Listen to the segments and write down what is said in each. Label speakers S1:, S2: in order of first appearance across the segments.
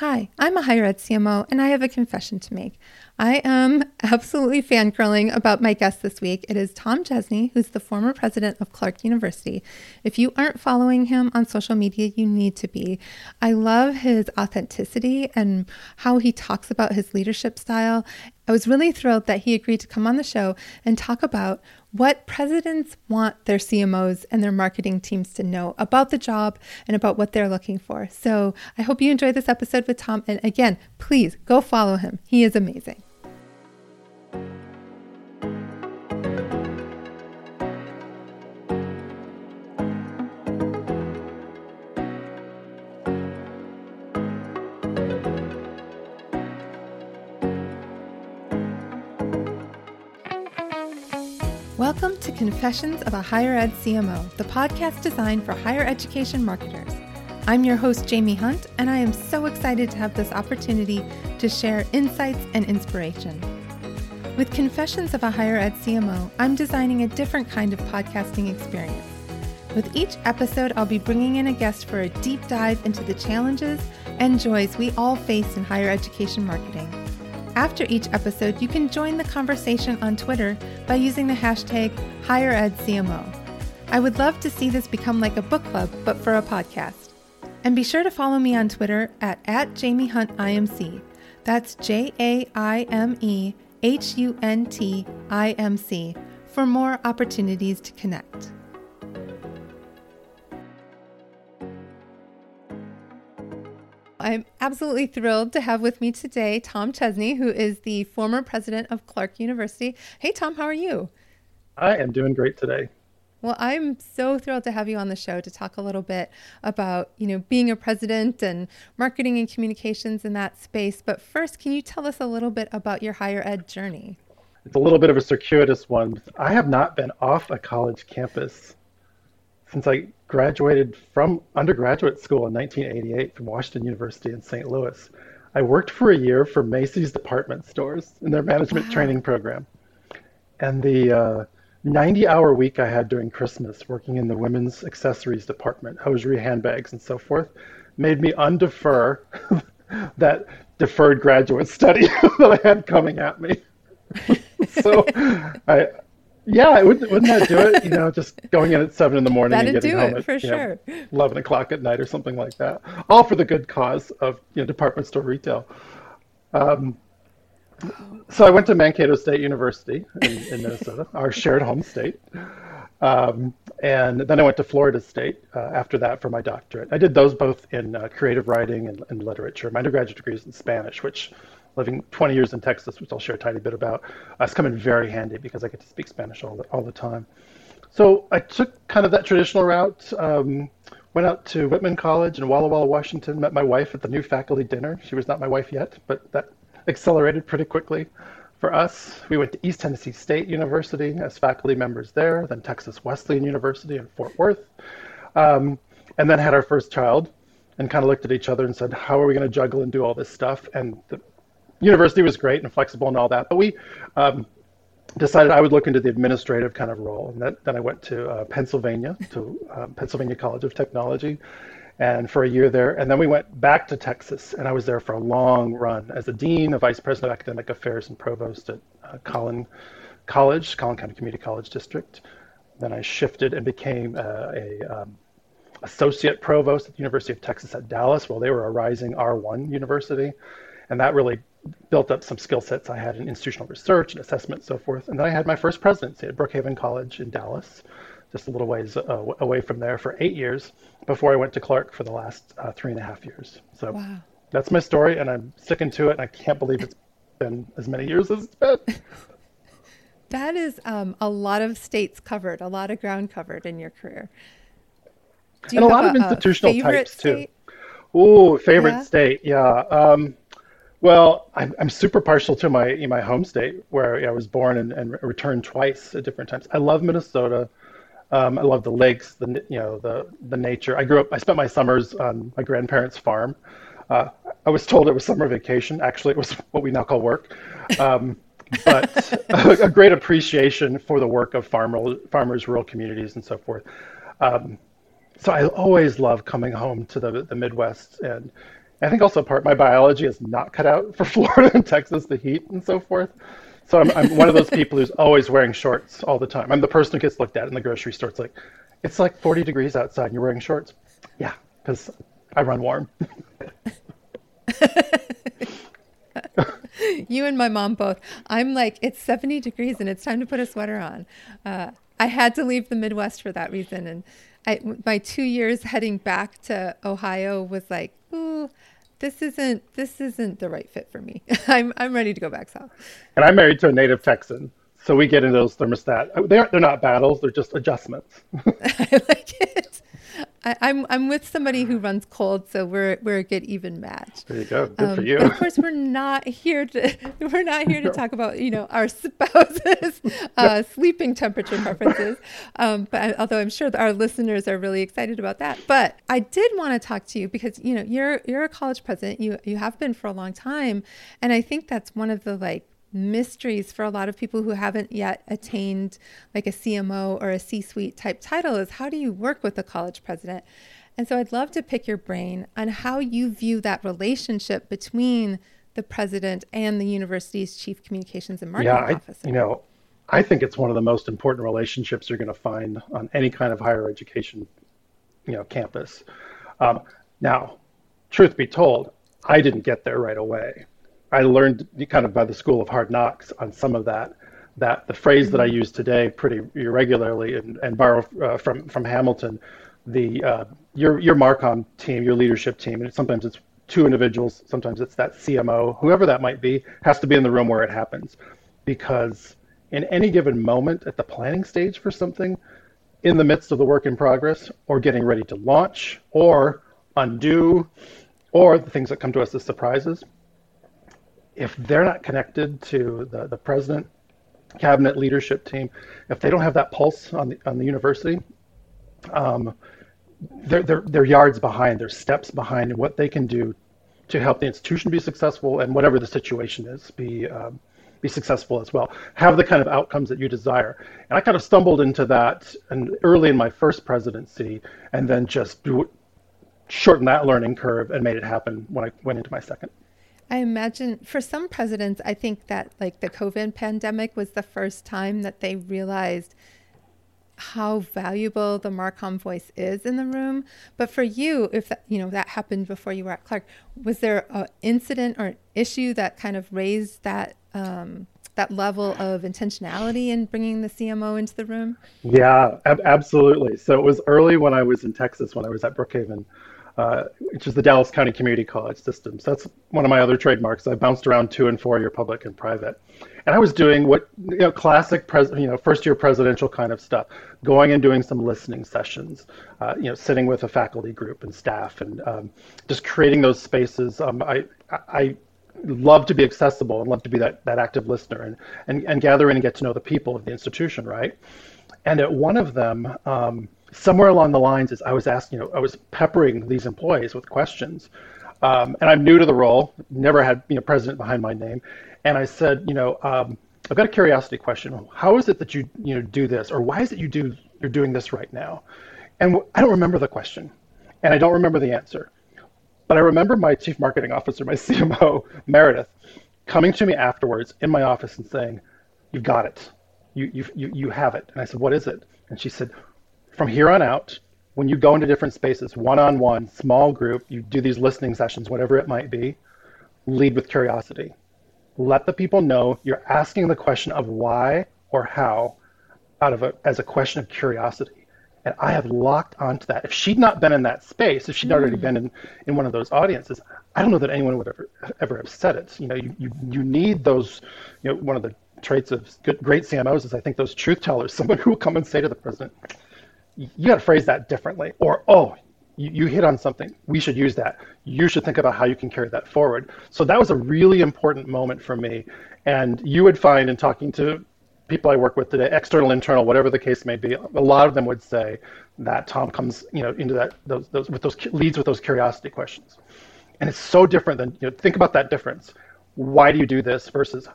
S1: Hi, I'm a higher ed CMO and I have a confession to make. I am absolutely fangirling about my guest this week. It is Thom Chesney, who's the former president of Clarke University. If you aren't following him on social media, you need to be. I love his authenticity and how he talks about his leadership style. I was really thrilled that he agreed to come on the show and talk about what presidents want their CMOs and their marketing teams to know about the job and about what they're looking for. So I hope you enjoyed this episode with Thom. And again, please go follow him. He is amazing. Welcome to Confessions of a Higher Ed CMO, the podcast designed for higher education marketers. I'm your host, Jaime Hunt, and I am so excited to have this opportunity to share insights and inspiration. With Confessions of a Higher Ed CMO, I'm designing a different kind of podcasting experience. With each episode, I'll be bringing in a guest for a deep dive into the challenges and joys we all face in higher education marketing. After each episode, you can join the conversation on Twitter by using the hashtag HigherEdCMO. I would love to see this become like a book club, but for a podcast. And be sure to follow me on Twitter at, at Jaime Hunt IMC. That's J A I M E H U N T I M C for more opportunities to connect. I'm absolutely thrilled to have with me today Thom Chesney, who is the former president of Clarke University. Hey, Thom, how are you?
S2: I am doing great today.
S1: Well, I'm so thrilled to have you on the show to talk a little bit about, you know, being a president and marketing and communications in that space. But first, can you tell us a little bit about your higher ed journey?
S2: It's a little bit of a circuitous one. I have not been off a college campus since I graduated from undergraduate school in 1988 from Washington University in St. Louis. I worked for a year for Macy's department stores in their management wow. training program. And the uh, 90 hour week I had during Christmas working in the women's accessories department, hosiery, handbags, and so forth, made me undefer that deferred graduate study that I had coming at me. so I, yeah, wouldn't, wouldn't that do it? You know, just going in at seven in the morning
S1: That'd
S2: and getting home
S1: at for sure.
S2: Know, eleven o'clock at night or something like that. All for the good cause of you know department store retail. Um, so I went to Mankato State University in, in Minnesota, our shared home state. Um, and then I went to Florida State uh, after that for my doctorate. I did those both in uh, creative writing and, and, literature. My undergraduate degree is in Spanish, which living 20 years in Texas, which I'll share a tiny bit about, uh, it's come in very handy because I get to speak Spanish all the, all the time. So I took kind of that traditional route, um, went out to Whitman College in Walla Walla, Washington, met my wife at the new faculty dinner. She was not my wife yet, but that accelerated pretty quickly for us. We went to East Tennessee State University as faculty members there, then Texas Wesleyan University in Fort Worth, um, and then had our first child and kind of looked at each other and said, how are we going to juggle and do all this stuff? And the university was great and flexible and all that, but we um, decided I would look into the administrative kind of role. And that, then I went to uh, Pennsylvania, to um, Pennsylvania College of Technology, and for a year there. And then we went back to Texas, and I was there for a long run as a dean, a vice president of academic affairs, and provost at uh, Collin College, Collin County Community College District. Then I shifted and became uh, a um, associate provost at the University of Texas at Dallas, while they were a rising R1 university, and that really built up some skill sets I had in institutional research and assessment, and so forth. And then I had my first presidency at Brookhaven College in Dallas just a little ways uh, away from there for eight years before I went to Clarke for the last uh, three and a half years. So wow. that's my story, and I'm sticking to it. And I can't believe it's been as many years as it's been.
S1: that is um, a lot of states covered, a lot of ground covered in your career.
S2: and a lot of institutional types state? too. Oh, favorite yeah. state, yeah. Um, well, I'm, I'm super partial to my my home state where I was born and, and returned twice at different times. I love Minnesota. Um, I love the lakes, the you know the the nature. I grew up. I spent my summers on my grandparents' farm. Uh, I was told it was summer vacation. Actually, it was what we now call work. Um, but a, a, great appreciation for the work of farmer, farmers, rural communities, and so forth. Um, so I always love coming home to the the Midwest and I think also part my biology is not cut out for Florida and Texas, the heat and so forth. So I'm, I'm one of those people who's always wearing shorts all the time. I'm the person who gets looked at in the grocery store. It's like, it's like 40 degrees outside and you're wearing shorts. Yeah, because I run warm.
S1: you and my mom both. I'm like, it's 70 degrees and it's time to put a sweater on. Uh, I had to leave the Midwest for that reason. And I, my two years heading back to Ohio was like, this isn't this isn't the right fit for me. I'm I'm ready to go back south.
S2: And I'm married to a native Texan, so we get into those thermostat. They're they're not battles; they're just adjustments. I like
S1: it. I, am I'm, I'm with somebody who runs cold, so we're we're a good even match.
S2: There you go. Good um, for you.
S1: of course, we're not here to we're not here to talk about you know our spouses' uh, sleeping temperature preferences. Um, but although I'm sure our listeners are really excited about that, but I did want to talk to you because you know you're you're a college president. You you have been for a long time, and I think that's one of the like mysteries for a lot of people who haven't yet attained like a CMO or a C suite type title is how do you work with a college president? And so I'd love to pick your brain on how you view that relationship between the president and the university's chief communications and marketing
S2: yeah, I,
S1: officer.
S2: You know, I think it's one of the most important relationships you're going to find on any kind of higher education, you know, campus. Um, now, truth be told, I didn't get there right away. I learned kind of by the school of hard knocks on some of that. That the phrase that I mm-hmm. use today pretty irregularly and, and borrow uh, from from Hamilton, the uh, your your Marcom team, your leadership team, and sometimes it's two individuals, sometimes it's that CMO, whoever that might be, has to be in the room where it happens, because in any given moment at the planning stage for something, in the midst of the work in progress, or getting ready to launch, or undo, or the things that come to us as surprises if they're not connected to the, the president, cabinet leadership team, if they don't have that pulse on the on the university, um, they're, they're they're yards behind, they're steps behind in what they can do to help the institution be successful and whatever the situation is, be um, be successful as well. Have the kind of outcomes that you desire. And I kind of stumbled into that and early in my first presidency, and then just shortened that learning curve and made it happen when I went into my second.
S1: I imagine for some presidents, I think that like the COVID pandemic was the first time that they realized how valuable the Marcom voice is in the room. But for you, if that, you know that happened before you were at Clarke, was there an incident or an issue that kind of raised that um, that level of intentionality in bringing the CMO into the room?
S2: Yeah, ab- absolutely. So it was early when I was in Texas when I was at Brookhaven uh, which is the Dallas County Community College system. So that's one of my other trademarks. I bounced around two and four year public and private, and I was doing what you know classic pres- you know first year presidential kind of stuff, going and doing some listening sessions, uh, you know sitting with a faculty group and staff and um, just creating those spaces. Um, I I love to be accessible and love to be that that active listener and and and gather in and get to know the people of the institution, right? And at one of them. Um, somewhere along the lines is I was asking, you know, I was peppering these employees with questions. Um, and I'm new to the role, never had, you know, president behind my name. And I said, you know, um, I've got a curiosity question. How is it that you, you know, do this? Or why is it you do, you're doing this right now? And I don't remember the question and I don't remember the answer. But I remember my chief marketing officer, my CMO, Meredith, coming to me afterwards in my office and saying, "You've got it. You, you, you, you have it. And I said, what is it? And she said, from here on out, when you go into different spaces, one on one, small group, you do these listening sessions, whatever it might be, lead with curiosity. Let the people know you're asking the question of why or how out of a, as a question of curiosity. And I have locked onto that. If she'd not been in that space, if she'd mm. already been in, in one of those audiences, I don't know that anyone would ever ever have said it. You know, you, you, you need those, you know, one of the traits of good, great CMOs is I think those truth tellers, someone who will come and say to the president, you got to phrase that differently. Or, oh, you, you hit on something. We should use that. You should think about how you can carry that forward. So that was a really important moment for me. And you would find in talking to people I work with today, external, internal, whatever the case may be, a lot of them would say that Thom comes, you know, into that those, those with those leads with those curiosity questions, and it's so different than you know. Think about that difference. Why do you do this versus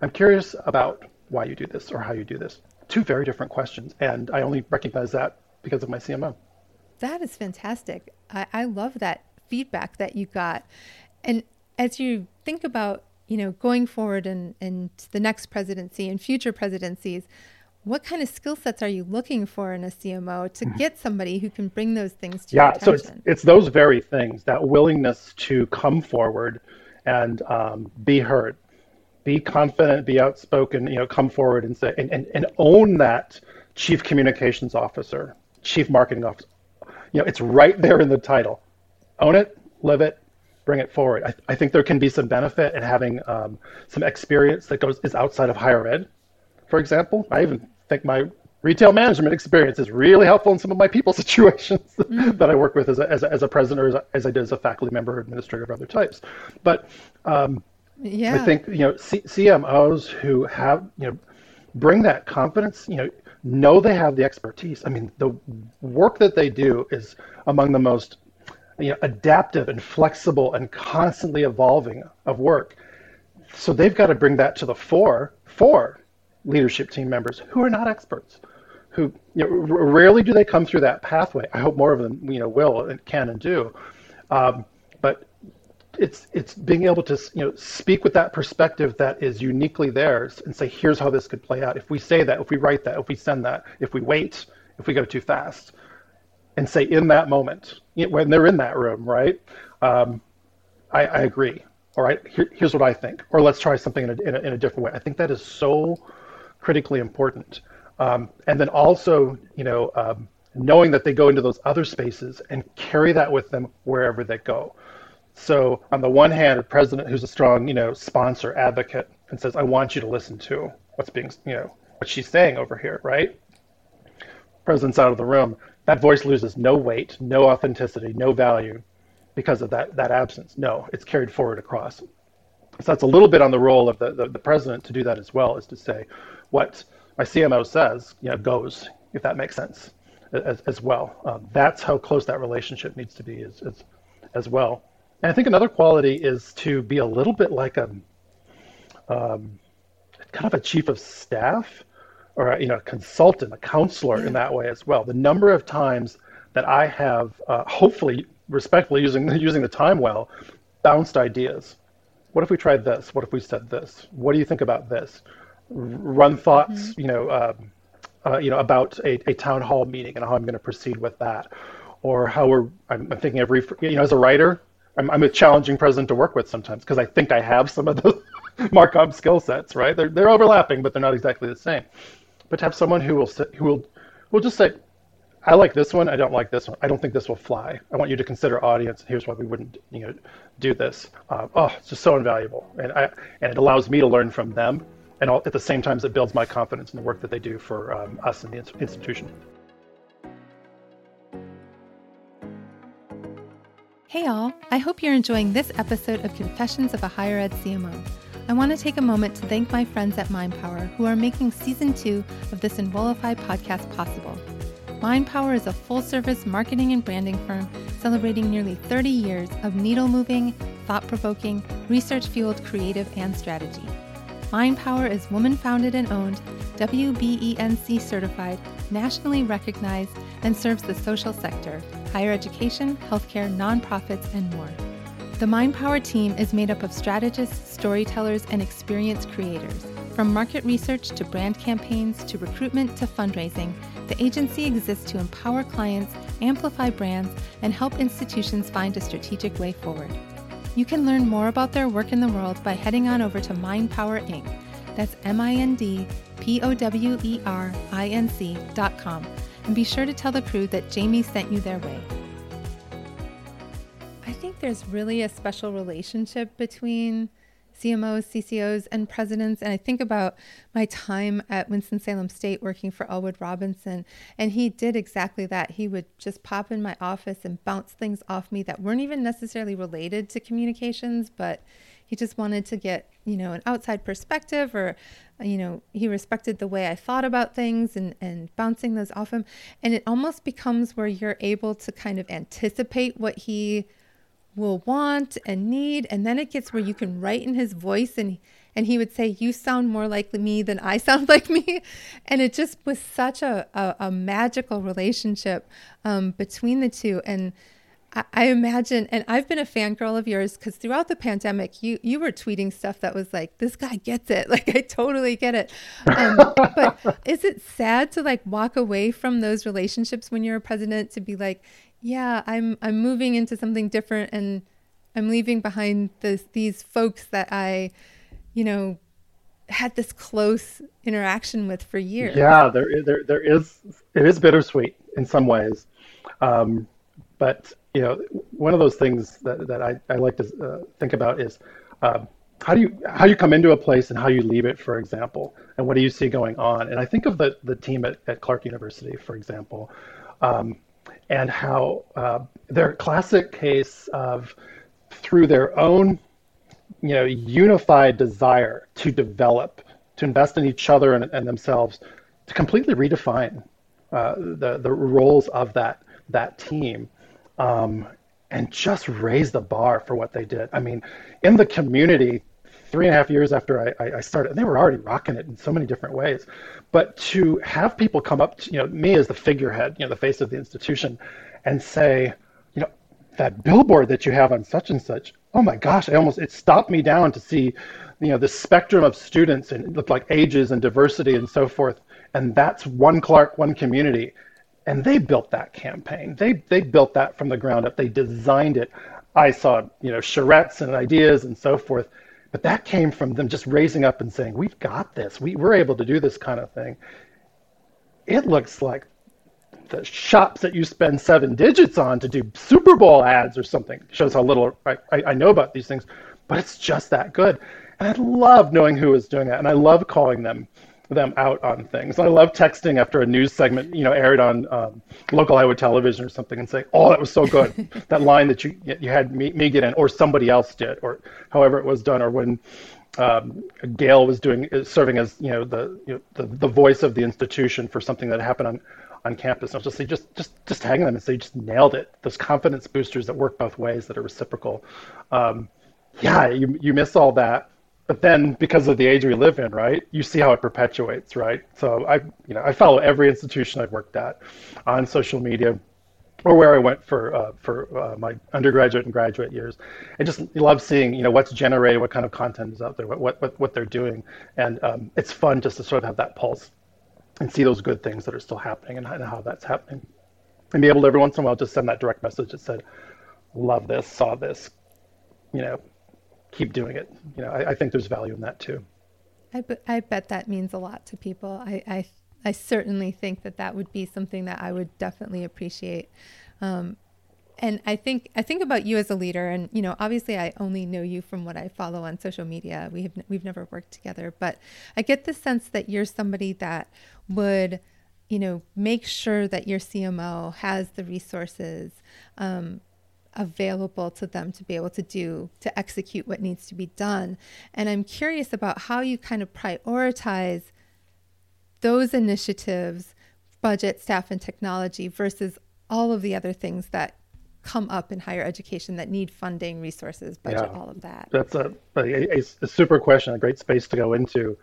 S2: I'm curious about why you do this or how you do this. Two very different questions, and I only recognize that because of my CMO.
S1: That is fantastic. I, I love that feedback that you got. And as you think about, you know, going forward and, and the next presidency and future presidencies, what kind of skill sets are you looking for in a CMO to mm-hmm. get somebody who can bring those things to yeah,
S2: so it's, it's those very things, that willingness to come forward and um, be heard, be confident, be outspoken, you know, come forward and say, and, and, and own that chief communications officer, chief marketing officer. You know, it's right there in the title. Own it, live it, bring it forward. I, I think there can be some benefit in having um, some experience that goes is outside of higher ed. For example, I even think my retail management experience is really helpful in some of my people situations mm. that I work with as a, as a, as a president or as, a, as, I did as a faculty member or administrator of other types. But um, yeah. I think you know C- CMOs who have you know bring that confidence, you know, know they have the expertise. I mean, the work that they do is among the most you know, adaptive and flexible and constantly evolving of work. So they've got to bring that to the fore for leadership team members who are not experts, who you know, rarely do they come through that pathway. I hope more of them you know will and can and do, um, but it's it's being able to you know speak with that perspective that is uniquely theirs and say here's how this could play out if we say that if we write that if we send that if we wait if we go too fast and say in that moment when they're in that room, right? Um, I, I, agree. All right, Here, here's what I think, or let's try something in a, in a, in a different way. I think that is so critically important. Um, and then also, you know, um, knowing that they go into those other spaces and carry that with them wherever they go. So on the one hand, a president who's a strong, you know, sponsor advocate and says, "I want you to listen to what's being, you know, what she's saying over here," right? President's out of the room that voice loses no weight, no authenticity, no value because of that, that absence. No, it's carried forward across. So that's a little bit on the role of the, the, the president to do that as well, is to say what my CMO says, you know, goes, if that makes sense as, as well. Um, that's how close that relationship needs to be as, as, as well. And I think another quality is to be a little bit like a um, kind of a chief of staff or a, you know, a consultant, a counselor in that way as well. The number of times that I have, uh, hopefully, respectfully using using the time well, bounced ideas. What if we tried this? What if we said this? What do you think about this? Run thoughts, mm-hmm. you know, um, uh, you know, about a, a town hall meeting and how I'm going to proceed with that, or how we're. I'm, I'm thinking every, you know, as a writer, I'm, I'm a challenging president to work with sometimes because I think I have some of those Marcom skill sets, right? They're they're overlapping, but they're not exactly the same but to have someone who will who will will just say, I like this one, I don't like this one. I don't think this will fly. I want you to consider audience. Here's why we wouldn't you know do this. Uh, oh, it's just so invaluable, and I and it allows me to learn from them, and all, at the same time, it builds my confidence in the work that they do for um, us in the institution.
S1: Hey all, I hope you're enjoying this episode of Confessions of a Higher Ed CMO. I want to take a moment to thank my friends at MindPower who are making season two of this Enrollify podcast possible. MindPower is a full service marketing and branding firm celebrating nearly 30 years of needle moving, thought provoking, research fueled creative and strategy. MindPower is woman founded and owned, WBENC certified, nationally recognized, and serves the social sector, higher education, healthcare, nonprofits, and more. The MindPower team is made up of strategists, storytellers, and experienced creators. From market research to brand campaigns to recruitment to fundraising, the agency exists to empower clients, amplify brands, and help institutions find a strategic way forward. You can learn more about their work in the world by heading on over to MindPower Inc. That's M I N D P O W E R I N C dot com. And be sure to tell the crew that Jaime sent you their way I think there's really a special relationship between CMOs, CCOs, and presidents. And I think about my time at Winston-Salem State working for Elwood Robinson, and he did exactly that. He would just pop in my office and bounce things off me that weren't even necessarily related to communications, but he just wanted to get, you know, an outside perspective or, you know, he respected the way I thought about things and, and bouncing those off him. And it almost becomes where you're able to kind of anticipate what he will want and need. And then it gets where you can write in his voice and and he would say you sound more like me than i sound like me. And it just was such a, a, a magical relationship um, between the two. And I imagine, and I've been a fangirl of yours because throughout the pandemic, you you were tweeting stuff that was like, "This guy gets it," like I totally get it. Um, but is it sad to like walk away from those relationships when you're a president to be like, "Yeah, I'm I'm moving into something different, and I'm leaving behind this these folks that I, you know, had this close interaction with for years."
S2: Yeah, there there there is it is bittersweet in some ways. Um, but you know, one of those things that, that I, I like to uh, think about is uh, how do you how you come into a place and how you leave it, for example, and what do you see going on? And I think of the the team at, at Clarke University, for example, um, and how uh, their classic case of through their own you know unified desire to develop, to invest in each other and, and themselves, to completely redefine uh, the the roles of that that team um, and just raise the bar for what they did. I mean, in the community, three and a half years after I, I started, they were already rocking it in so many different ways. But to have people come up to you know me as the figurehead, you know, the face of the institution, and say, you know, that billboard that you have on such and such, oh my gosh, I almost it stopped me down to see, you know, the spectrum of students and like ages and diversity and so forth. And that's one Clarke, one community and they built that campaign. They they built that from the ground up. They designed it. I saw you know charrettes and ideas and so forth, but that came from them just raising up and saying, "We've got this. We we're able to do this kind of thing." It looks like the shops that you spend seven digits on to do Super Bowl ads or something shows how little I, I, I know about these things, but it's just that good. And I love knowing who is doing that, and I love calling them them out on things. I love texting after a news segment, you know, aired on um, local Iowa television or something, and saying, "Oh, that was so good." that line that you you had me, me get in, or somebody else did, or however it was done, or when um, Gail was doing serving as you know the you know, the the voice of the institution for something that happened on on campus. I'll just say, just just just hang them and say, just nailed it. Those confidence boosters that work both ways, that are reciprocal. Um, yeah, you you miss all that but then because of the age we live in, right, you see how it perpetuates, right? So I, you know, I follow every institution I've worked at on social media or where I went for uh, for uh, my undergraduate and graduate years. I just love seeing you know what's generated, what kind of content is out there, what what what they're doing, and um, it's fun just to sort of have that pulse and see those good things that are still happening and how that's happening, and be able to every once in a while just send that direct message that said, "Love this, saw this," you know, keep doing it. You know, I, I think there's value in that too.
S1: I, be, I bet that means a lot to people. I, I, I certainly think that that would be something that I would definitely appreciate. Um, and I think I think about you as a leader, and you know, obviously, I only know you from what I follow on social media. We have we've never worked together, but I get the sense that you're somebody that would, you know, make sure that your CMO has the resources um, available to them to be able to do to execute what needs to be done. And i'm curious about how you kind of prioritize those initiatives budget staff and technology versus all of the other things that come up in higher education that need funding resources budget yeah, all of that.
S2: That's a, a, a, super question a great space to go into.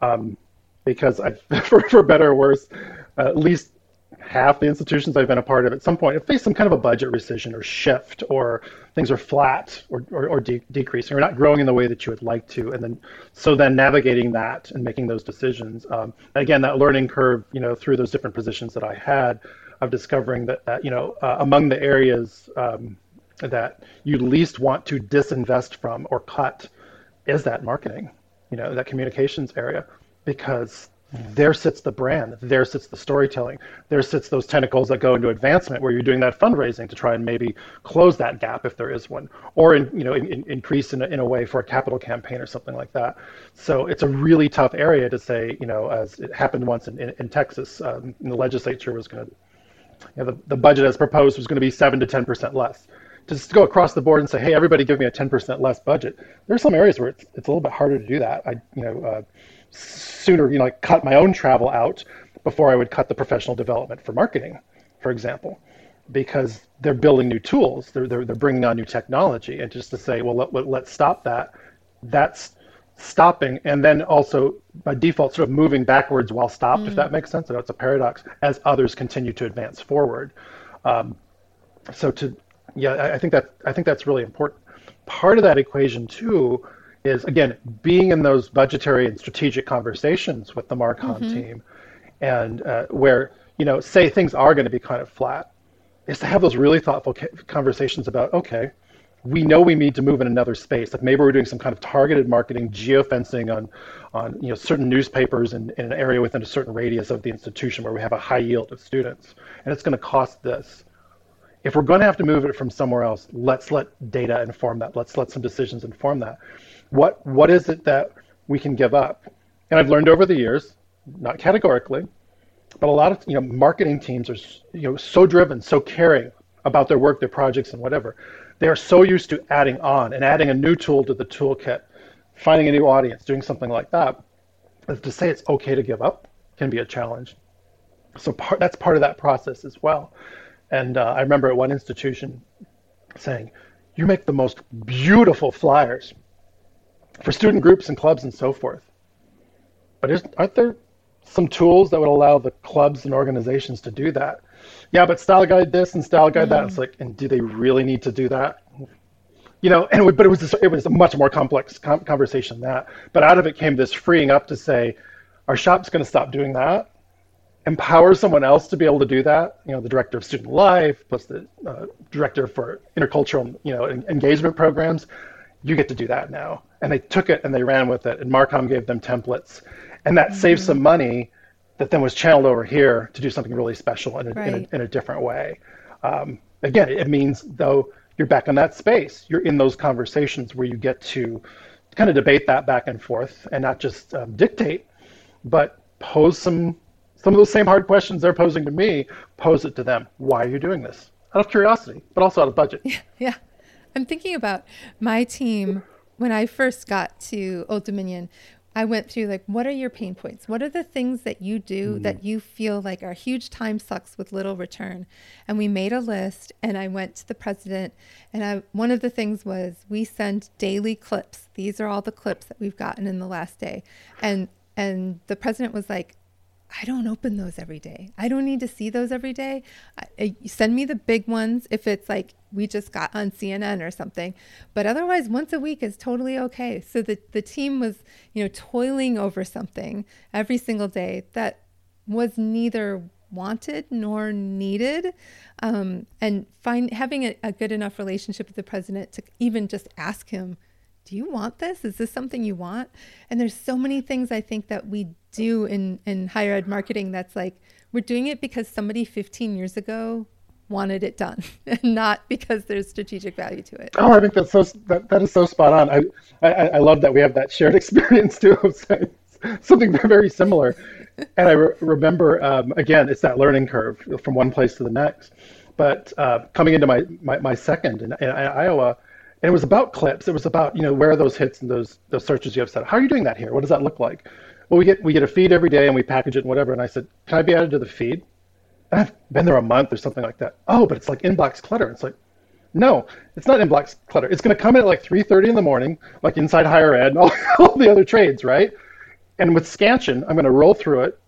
S2: Um, because I, for, for better or worse at least half the institutions I've been a part of at some point have faced some kind of a budget rescission or shift, or things are flat or, or, or de- decreasing, or not growing in the way that you would like to. And then, so then navigating that and making those decisions. Um, again, that learning curve, you know, through those different positions that I had of discovering that, that you know, uh, among the areas um, that you least want to disinvest from or cut is that marketing, you know, that communications area, because there sits the brand there sits the storytelling there sits those tentacles that go into advancement where you're doing that fundraising to try and maybe close that gap if there is one or in, you know in, in, increase in a, in a way for a capital campaign or something like that so it's a really tough area to say you know as it happened once in, in, in texas um, the legislature was going to you know, the, the budget as proposed was going to be 7 to 10 percent less to just go across the board and say, hey, everybody give me a 10% less budget. There are some areas where it's, it's a little bit harder to do that. I, you know, uh, sooner, you know, like cut my own travel out before I would cut the professional development for marketing, for example, because they're building new tools, they're, they're, they're bringing on new technology. And just to say, well, let, let, let's stop that, that's stopping and then also by default sort of moving backwards while stopped, mm. if that makes sense. I know it's a paradox, as others continue to advance forward. Um, so to Yeah, I, I think that I think that's really important. Part of that equation too is again being in those budgetary and strategic conversations with the Marcom mm-hmm. team, and uh, where you know say things are going to be kind of flat, is to have those really thoughtful conversations about okay, we know we need to move in another space. Like maybe we're doing some kind of targeted marketing, geofencing on, on you know certain newspapers in, in an area within a certain radius of the institution where we have a high yield of students, and it's going to cost this. If we're going to have to move it from somewhere else, let's let data inform that. Let's let some decisions inform that. What what is it that we can give up? And I've learned over the years, not categorically, but a lot of you know marketing teams are you know so driven, so caring about their work, their projects, and whatever they are so used to adding on and adding a new tool to the toolkit, finding a new audience, doing something like that. To say it's okay to give up can be a challenge. So part, that's part of that process as well. And uh, I remember at one institution saying, "You make the most beautiful flyers for student groups and clubs and so forth, but aren't there some tools that would allow the clubs and organizations to do that?" yeah, but style guide this and style guide mm. that. It's like, and do they really need to do that? You know, and but it was just, it was a much more complex com- conversation than that. But out of it came this freeing up to say, our shop's going to stop doing that, empower someone else to be able to do that. You know, the director of student life plus the uh, director for intercultural, you know, engagement programs. You get to do that now. And they took it and they ran with it. And Marcom gave them templates, and that mm-hmm. saved some money that then was channeled over here to do something really special in a, right. in a, in a different way. Um, again, it means though you're back in that space, you're in those conversations where you get to kind of debate that back and forth and not just um, dictate, but pose some some of those same hard questions they're posing to me, pose it to them. Why are you doing this? Out of curiosity, but also out of budget.
S1: Yeah, yeah. I'm thinking about my team when I first got to Old Dominion. I went through like, what are your pain points? What are the things that you do mm. that you feel like are huge time sucks with little return? And we made a list, and I went to the president, and I one of the things was we send daily clips. These are all the clips that we've gotten in the last day, and and the president was like, I don't open those every day. I don't need to see those every day. I, I, send me the big ones if it's like we just got on CNN or something. But otherwise, once a week is totally okay. So the, the team was, you know, toiling over something every single day that was neither wanted nor needed. Um, and find having a, a good enough relationship with the president to even just ask him, do you want this? Is this something you want? And there's so many things I think that we do in, in higher ed marketing that's like, we're doing it because somebody 15 years ago wanted it done and not because there's strategic value to it.
S2: Oh, I think that's so, that, that is so spot on. I, I, I love that we have that shared experience too something very similar. and I re- remember, um, again, it's that learning curve from one place to the next. But uh, coming into my, my, my second in, in Iowa, and it was about clips. It was about you know where are those hits and those those searches you have set. How are you doing that here? What does that look like? Well, we get we get a feed every day and we package it and whatever. And I said, can I be added to the feed? And I've been there a month or something like that. Oh, but it's like inbox clutter. It's like, no, it's not inbox clutter. It's going to come in at like 3:30 in the morning, like inside higher ed and all, all the other trades, right? And with Scansion, I'm going to roll through it.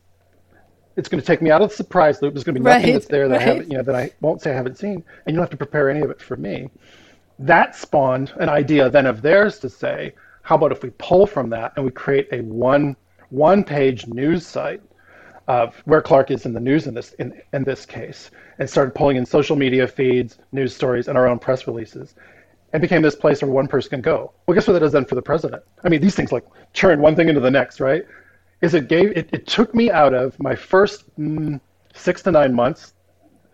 S2: It's going to take me out of the surprise loop. There's going to be nothing right, that's there that right. I haven't, you know, that I won't say I haven't seen, and you don't have to prepare any of it for me that spawned an idea then of theirs to say, how about if we pull from that and we create a one one page news site of where Clarke is in the news in this in, in this case, and started pulling in social media feeds, news stories, and our own press releases, and became this place where one person can go. Well, guess what that does then for the president? I mean, these things like churn one thing into the next, right? Is it gave it, it took me out of my first mm, six to nine months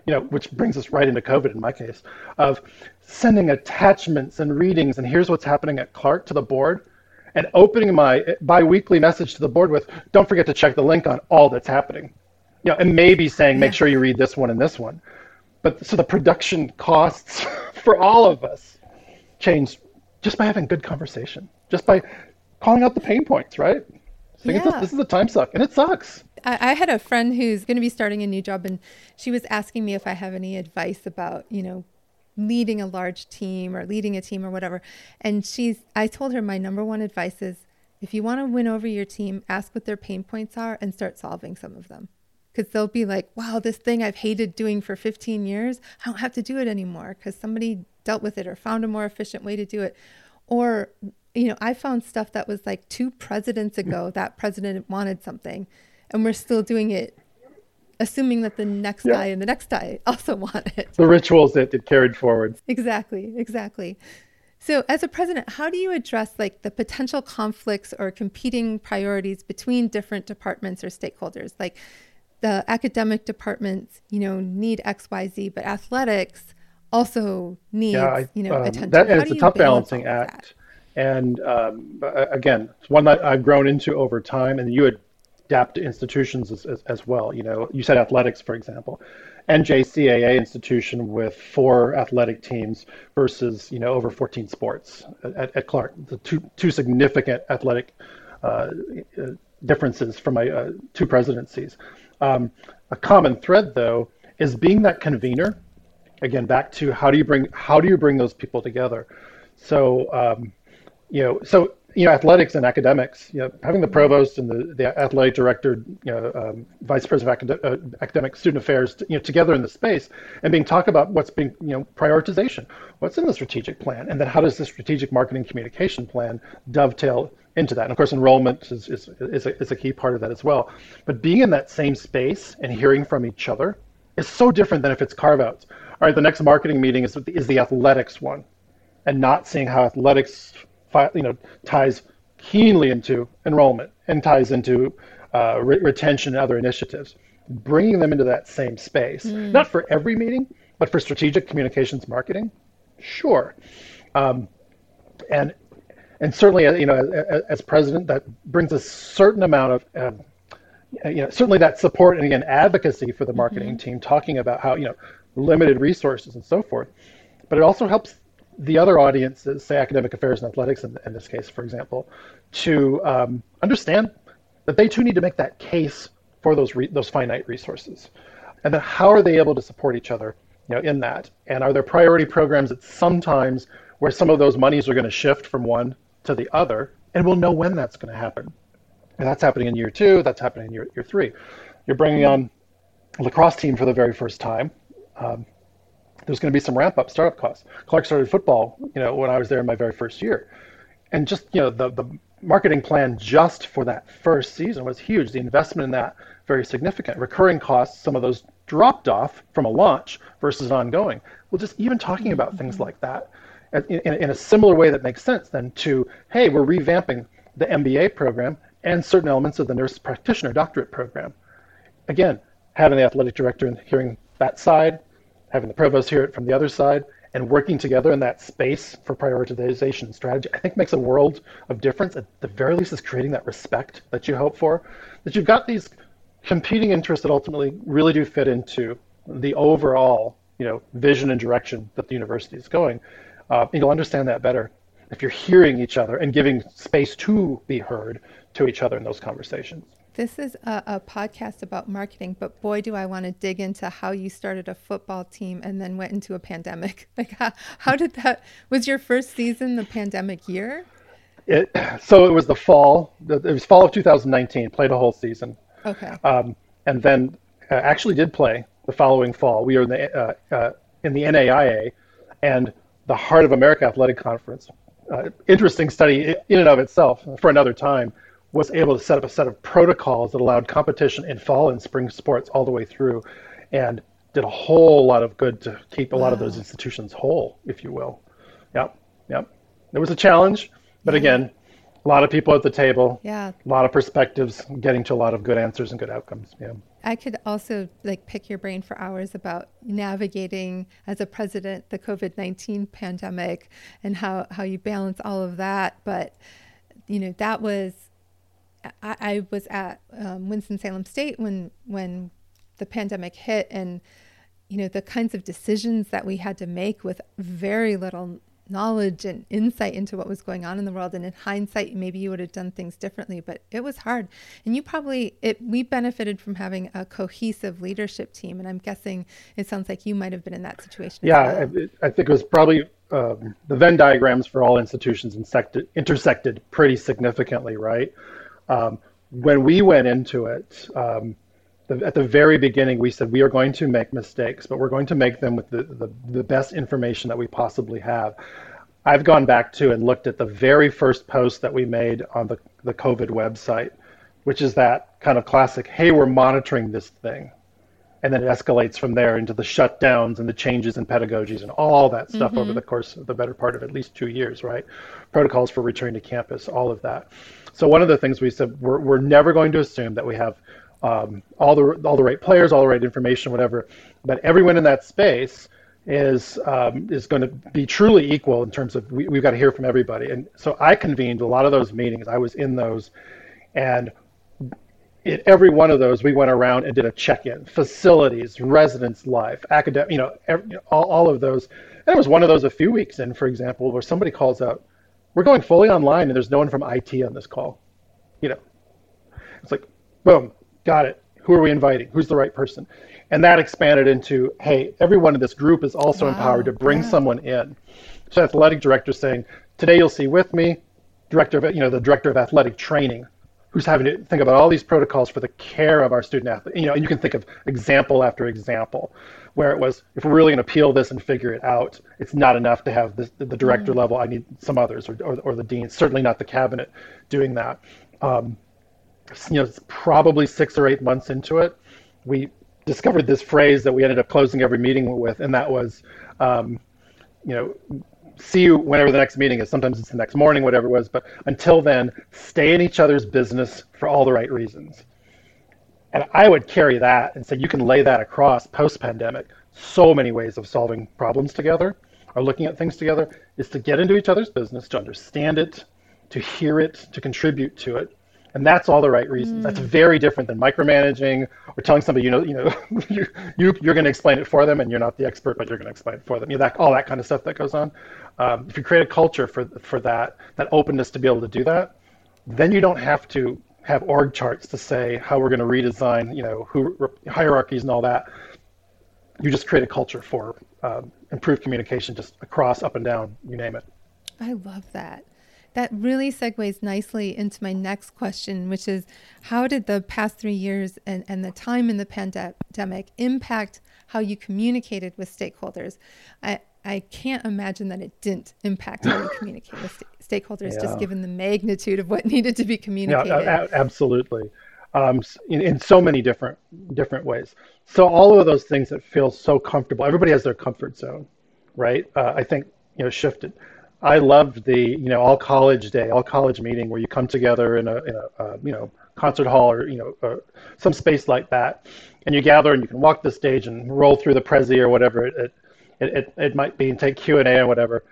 S2: you know, which brings us right into COVID in my case, of sending attachments and readings and here's what's happening at Clarke to the board, and opening my biweekly message to the board with, don't forget to check the link on all that's happening, you know, and maybe saying, make sure you read this one and this one. But so the production costs for all of us changed just by having good conversation, just by calling out the pain points, right? Saying yeah. this is a time suck, and it sucks.
S1: I, I had a friend who's going to be starting a new job, and she was asking me if I have any advice about, you know, leading a large team or leading a team or whatever. And she's, I told her my number one advice is if you want to win over your team, ask what their pain points are and start solving some of them. because they'll be like, wow, this thing I've hated doing for 15 years, I don't have to do it anymore because somebody dealt with it or found a more efficient way to do it. Or, you know, I found stuff that was like two presidents ago, that president wanted something, and we're still doing it, assuming that the next yeah. guy and the next guy also want it.
S2: The rituals that it carried forward.
S1: Exactly, exactly. So, as a president, how do you address like the potential conflicts or competing priorities between different departments or stakeholders? Like the academic departments, you know, need X, Y, Z, but athletics also needs, yeah, I, you know, um, attention.
S2: That, it's a tough balancing act. That? And um, again, it's one that I've grown into over time, and you adapt to institutions as, as, as well. You know, you said athletics, for example. NJCAA institution with four athletic teams versus you know over 14 sports at, at Clarke. The two two significant athletic uh, differences from my uh, two presidencies. Um, a common thread though is being that convener. Again, back to how do you bring how do you bring those people together? So um, you know so you know, athletics and academics, you know, having the provost and the, the athletic director, you know, um, vice president of acad- uh, academic student affairs, you know, together in the space and being talk about what's being, you know, prioritization, what's in the strategic plan, and then how does the strategic marketing communication plan dovetail into that? And of course, enrollment is, is, is, a, is a key part of that as well. But being in that same space and hearing from each other is so different than if it's carve outs. All right, the next marketing meeting is, is the athletics one and not seeing how athletics you know, ties keenly into enrollment and ties into uh, re- retention and other initiatives. Bringing them into that same space, mm. not for every meeting, but for strategic communications marketing, sure. Um, and and certainly, uh, you know, as, as, president, that brings a certain amount of, um, you know, certainly that support and again advocacy for the marketing mm-hmm. team, talking about how you know limited resources and so forth. But it also helps the other audiences, say academic affairs and athletics in, in this case, for example, to um, understand that they too need to make that case for those re- those finite resources, and then how are they able to support each other, you know, in that? And are there priority programs that sometimes where some of those monies are going to shift from one to the other, and we'll know when that's going to happen. And that's happening in year two. That's happening in year, year three. You're bringing on lacrosse team for the very first time. Um, there's going to be some ramp up startup costs. Clarke started football, you know, when I was there in my very first year, and just you know the the marketing plan just for that first season was huge. The investment in that very significant. Recurring costs, some of those dropped off from a launch versus ongoing. Well, just even talking about things mm-hmm. like that in, in, in a similar way that makes sense then to hey, we're revamping the MBA program and certain elements of the nurse practitioner doctorate program. Again, having the athletic director and hearing that side, having the provost hear it from the other side, and working together in that space for prioritization and strategy, I think makes a world of difference. At the very least, is creating that respect that you hope for. That you've got these competing interests that ultimately really do fit into the overall, you know, vision and direction that the university is going. Uh, you'll understand that better if you're hearing each other and giving space to be heard to each other in those conversations.
S1: This is a, a, podcast about marketing, but boy, do I want to dig into how you started a football team and then went into a pandemic. Like, how, how did that? Was your first season the pandemic year?
S2: It so it was the fall. It was fall of 2019. Played a whole season.
S1: Okay.
S2: Um, and then uh, actually did play the following fall. We were in the uh, uh, in the NAIA, and the Heart of America Athletic Conference. Uh, interesting study in and of itself for another time was able to set up a set of protocols that allowed competition in fall and spring sports all the way through and did a whole lot of good to keep a wow. lot of those institutions whole, if you will. Yep, yep. There was a challenge, but again, a lot of people at the table.
S1: Yeah.
S2: A lot of perspectives, getting to a lot of good answers and good outcomes. Yeah.
S1: I could also like pick your brain for hours about navigating as a president the COVID nineteen pandemic and how how you balance all of that. But you know that was I, I was at um, Winston Salem State when when the pandemic hit and you know the kinds of decisions that we had to make with very little knowledge and insight into what was going on in the world. And in hindsight maybe you would have done things differently but it was hard. And you probably it we benefited from having a cohesive leadership team. And i'm guessing it sounds like you might have been in that situation
S2: yeah well. I, I, think it was probably um, the venn diagrams for all institutions intersected, intersected pretty significantly right um, when we went into it um, the, at the very beginning, we said we are going to make mistakes, but we're going to make them with the, the, the best information that we possibly have. I've gone back to and looked at the very first post that we made on the, the COVID website, which is that kind of classic, hey, we're monitoring this thing. And then it escalates from there into the shutdowns and the changes in pedagogies and all that stuff mm-hmm. over the course of the better part of at least two years, right? Protocols for returning to campus, all of that. So one of the things we said, we're, we're never going to assume that we have um, all the all the right players, all the right information, whatever. But everyone in that space is um, is going to be truly equal in terms of we, we've got to hear from everybody. And so I convened a lot of those meetings. I was in those, and in every one of those, we went around and did a check-in, facilities, residence life, academic, you know, every, all, all of those. And it was one of those a few weeks in, for example, where somebody calls out, "We're going fully online, and there's no one from IT on this call." You know, it's like, boom, got it. Who are we inviting? Who's the right person? And that expanded into, hey, everyone in this group is also wow. empowered to bring yeah. someone in. So athletic director saying, today you'll see with me, director of, you know, the director of athletic training, who's having to think about all these protocols for the care of our student athlete. You know, and you can think of example after example where it was, if we're really going to peel this and figure it out, it's not enough to have this, the director mm. level. I need some others or, or, or the dean, certainly not the cabinet doing that. Um, you know, probably six or eight months into it, we discovered this phrase that we ended up closing every meeting with, and that was, um, you know, see you whenever the next meeting is. Sometimes it's the next morning, whatever it was. But until then, stay in each other's business for all the right reasons. And I would carry that and say you can lay that across post pandemic. So many ways of solving problems together or looking at things together is to get into each other's business, to understand it, to hear it, to contribute to it, and that's all the right reasons. Mm. That's very different than micromanaging or telling somebody, you know, you know, you, you you're going to explain it for them, and you're not the expert, but you're going to explain it for them. You know, that all that kind of stuff that goes on. Um, if you create a culture for for that, that openness to be able to do that, then you don't have to have org charts to say how we're going to redesign, you know, who hierarchies and all that. You just create a culture for um, improved communication, just across, up and down, you name it.
S1: I love that. That really segues nicely into my next question, which is how did the past three years and, and the time in the pandemic impact how you communicated with stakeholders? I, I can't imagine that it didn't impact how you communicate with st- stakeholders, yeah. just given the magnitude of what needed to be communicated.
S2: Yeah, absolutely. Um, in, in so many different different ways. So all of those things that feel so comfortable. Everybody has their comfort zone, right? Uh, I think you know shifted. I loved the you know all college day, all college meeting where you come together in a, in a uh, you know concert hall or you know uh, some space like that, and you gather and you can walk the stage and roll through the Prezi or whatever it it, it, it might be and take Q and A or whatever,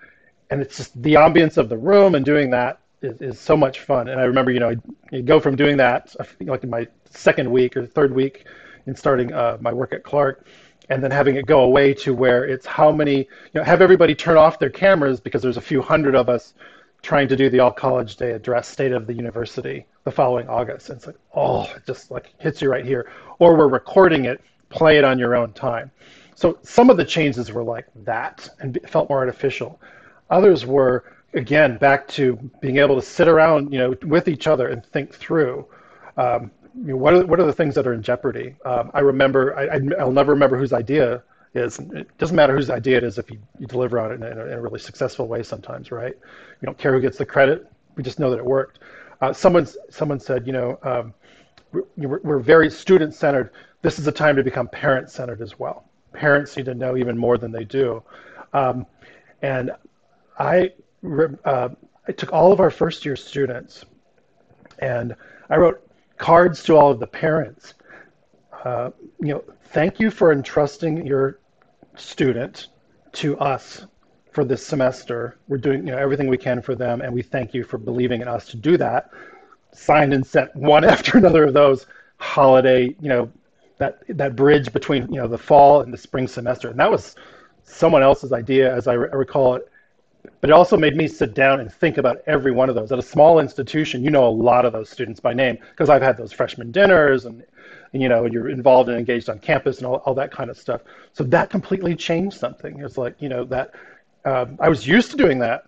S2: and it's just the ambience of the room and doing that is, is so much fun. And I remember you know you go from doing that like in my second week or third week in starting uh, my work at Clarke and then having it go away to where it's how many, you know, have everybody turn off their cameras because there's a few hundred of us trying to do the all college day address state of the university the following August. And it's like, oh, it just like hits you right here. Or we're recording it, play it on your own time. So some of the changes were like that and felt more artificial. Others were, again, back to being able to sit around, you know, with each other and think through. Um, you know, what are what are the things that are in jeopardy? Um, I remember, I, will never remember whose idea is. It doesn't matter whose idea it is if you, you deliver on it in a, in a, really successful way. Sometimes, right? You don't care who gets the credit. We just know that it worked. Uh, someone someone said, you know, um, we're, we're very student centered. This is a time to become parent centered as well. Parents need to know even more than they do. Um, and I uh, I took all of our first year students, and I wrote cards to all of the parents. Uh, you know, thank you for entrusting your student to us for this semester. We're doing you know everything we can for them, and we thank you for believing in us to do that. Signed and sent one after another of those holiday, you know, that that bridge between you know the fall and the spring semester, and that was someone else's idea, as I, re- I recall it but it also made me sit down and think about every one of those. At a small institution, you know a lot of those students by name because I've had those freshman dinners and, and, you know, you're involved and engaged on campus and all, all that kind of stuff. So that completely changed something. It's like, you know, that um, I was used to doing that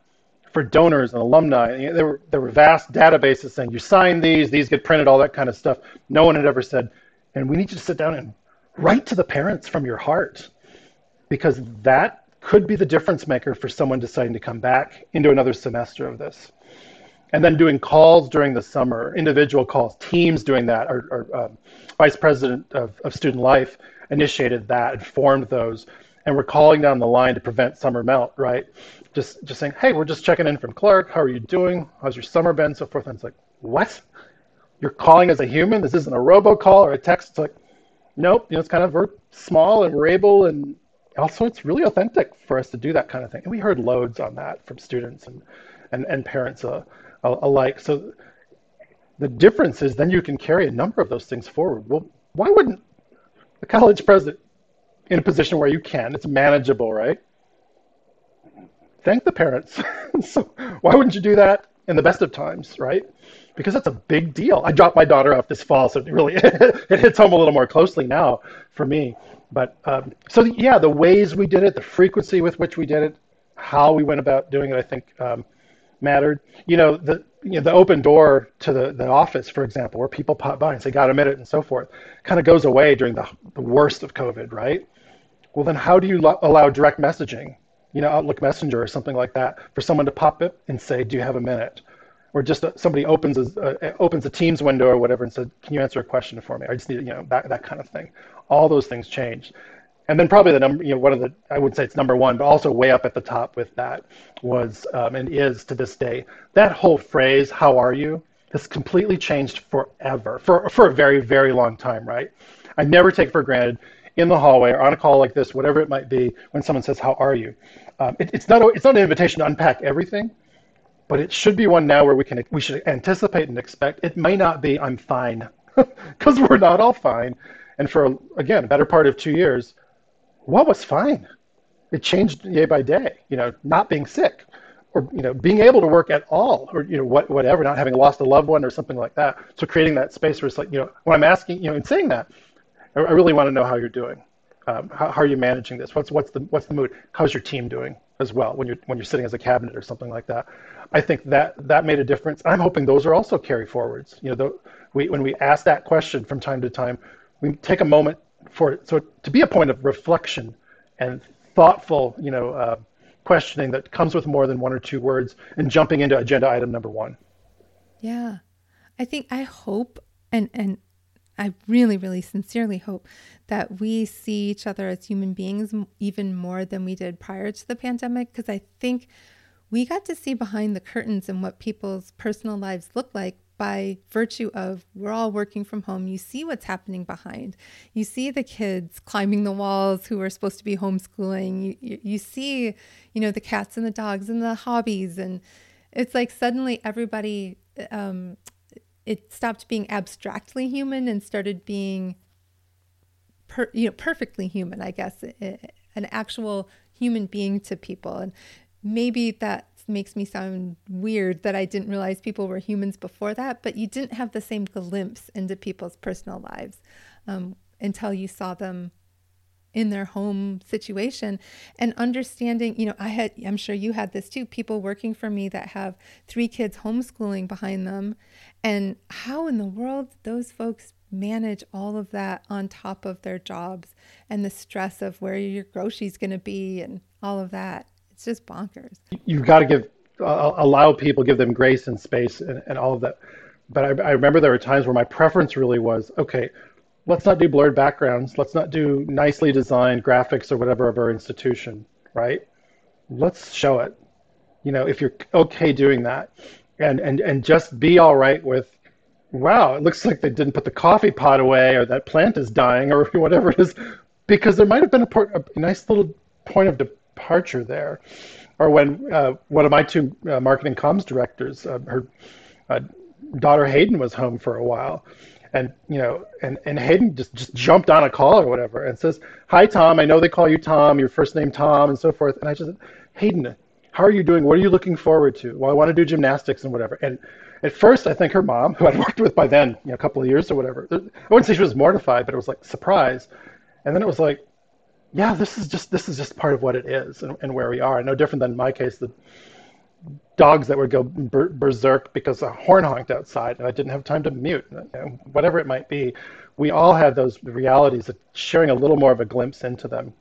S2: for donors and alumni. You know, there were there were vast databases saying you sign these, these get printed, all that kind of stuff. No one had ever said, And we need you to sit down and write to the parents from your heart because that could be the difference maker for someone deciding to come back into another semester of this. And then doing calls during the summer, individual calls, teams doing that. Our, our um, vice president of, of student life initiated that and formed those. And we're calling down the line to prevent summer melt, right? Just just saying, hey, we're just checking in from Clarke. How are you doing? How's your summer been? So forth. And it's like, what? You're calling as a human? This isn't a robocall or a text. It's like, nope. You know, it's kind of we're small and we're able and also it's really authentic for us to do that kind of thing. And we heard loads on that from students and and, and parents uh, alike. So the difference is then you can carry a number of those things forward. Well, why wouldn't the college president in a position where you can, it's manageable, right? Thank the parents. so why wouldn't you do that in the best of times, right? Because that's a big deal. I dropped my daughter off this fall, so it really it hits home a little more closely now for me. But um, so yeah, the ways we did it, the frequency with which we did it, how we went about doing it, I think um, mattered. You know, the you know, the open door to the, the office, for example, where people pop by and say, got a minute and so forth, kind of goes away during the, the worst of COVID, right? Well, then how do you lo- allow direct messaging, you know, Outlook Messenger or something like that, for someone to pop it and say, do you have a minute? Or just uh, somebody opens a, opens a Teams window or whatever and said, can you answer a question for me? I just need, you know, that, that kind of thing. All those things changed. And then probably the number, you know, one of the, I would say it's number one, but also way up at the top with that was um, and is to this day that whole phrase "How are you?" has completely changed forever for for a very very long time. Right? I never take for granted in the hallway or on a call like this, whatever it might be, when someone says "How are you?" Um, it, it's not a, it's not an invitation to unpack everything, but it should be one now where we can we should anticipate and expect. It may not be "I'm fine," because we're not all fine, and for again a better part of two years what was fine. It changed day by day, you know, not being sick or, you know, being able to work at all or, you know, what, whatever, not having lost a loved one or something like that. So creating that space where it's like, you know, when I'm asking, you know, in saying that, I, I really want to know how you're doing. Um, how, how, are you managing this? What's, what's the, what's the mood? How's your team doing as well when you're, when you're sitting as a cabinet or something like that? I think that that made a difference. I'm hoping those are also carry forwards. You know, the, we, when we ask that question from time to time, we take a moment for so to be a point of reflection and thoughtful, you know, uh, questioning that comes with more than one or two words and jumping into agenda item number one.
S1: Yeah, I think I hope and and I really, really sincerely hope that we see each other as human beings even more than we did prior to the pandemic because I think we got to see behind the curtains and what people's personal lives look like by virtue of we're all working from home. You see what's happening behind. You see the kids climbing the walls who are supposed to be homeschooling. You, you, see, you know, the cats and the dogs and the hobbies. And it's like suddenly everybody, um, it stopped being abstractly human and started being, per, you know, perfectly human, I guess, an actual human being to people. And maybe that makes me sound weird that I didn't realize people were humans before that, but you didn't have the same glimpse into people's personal lives um, until you saw them in their home situation and understanding you know i had i'm sure you had this too people working for me that have three kids homeschooling behind them and how in the world those folks manage all of that on top of their jobs and the stress of where your groceries going to be and all of that it's just bonkers.
S2: You've got to give uh, allow people, give them grace and space and, and all of that. But I, I remember there were times where my preference really was okay. Let's not do blurred backgrounds. Let's not do nicely designed graphics or whatever of our institution, right? Let's show it. You know, if you're okay doing that, and and and just be all right with wow, it looks like they didn't put the coffee pot away or that plant is dying or whatever it is, because there might have been a, a nice little point of departure there. Or when uh, one of my two uh, marketing comms directors, uh, her uh, daughter Hayden was home for a while, and you know, and and Hayden just just jumped on a call or whatever and says, "Hi Thom, I know they call you Thom, your first name Thom, and so forth." And I just, Hayden, how are you doing? What are you looking forward to? Well, I want to do gymnastics and whatever. And at first, I think her mom, who I'd worked with by then, you know, a couple of years or whatever, I wouldn't say she was mortified, but it was like surprise. And then it was like, yeah, this is just this is just part of what it is and, and where we are. No different than my case, the dogs that would go ber- berserk because a horn honked outside and I didn't have time to mute, you know, whatever it might be. We all had those realities of sharing a little more of a glimpse into them.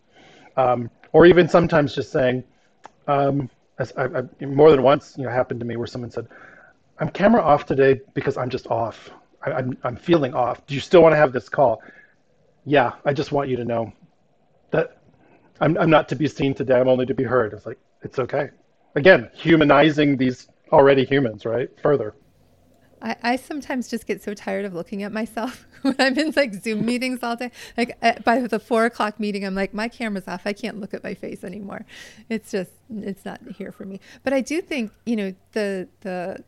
S2: Um, or even sometimes just saying, um, as I, I, more than once, you know, happened to me where someone said, "I'm camera off today because I'm just off. I, I'm I'm feeling off. Do you still want to have this call?" Yeah, I just want you to know that I'm I'm not to be seen today. I'm only to be heard. It's like it's okay. Again, humanizing these already humans, right? Further.
S1: I, I sometimes just get so tired of looking at myself when I'm in like Zoom meetings all day. Like at, by the four o'clock meeting, I'm like, my camera's off. I can't look at my face anymore. It's just, it's not here for me. But I do think, you know, the the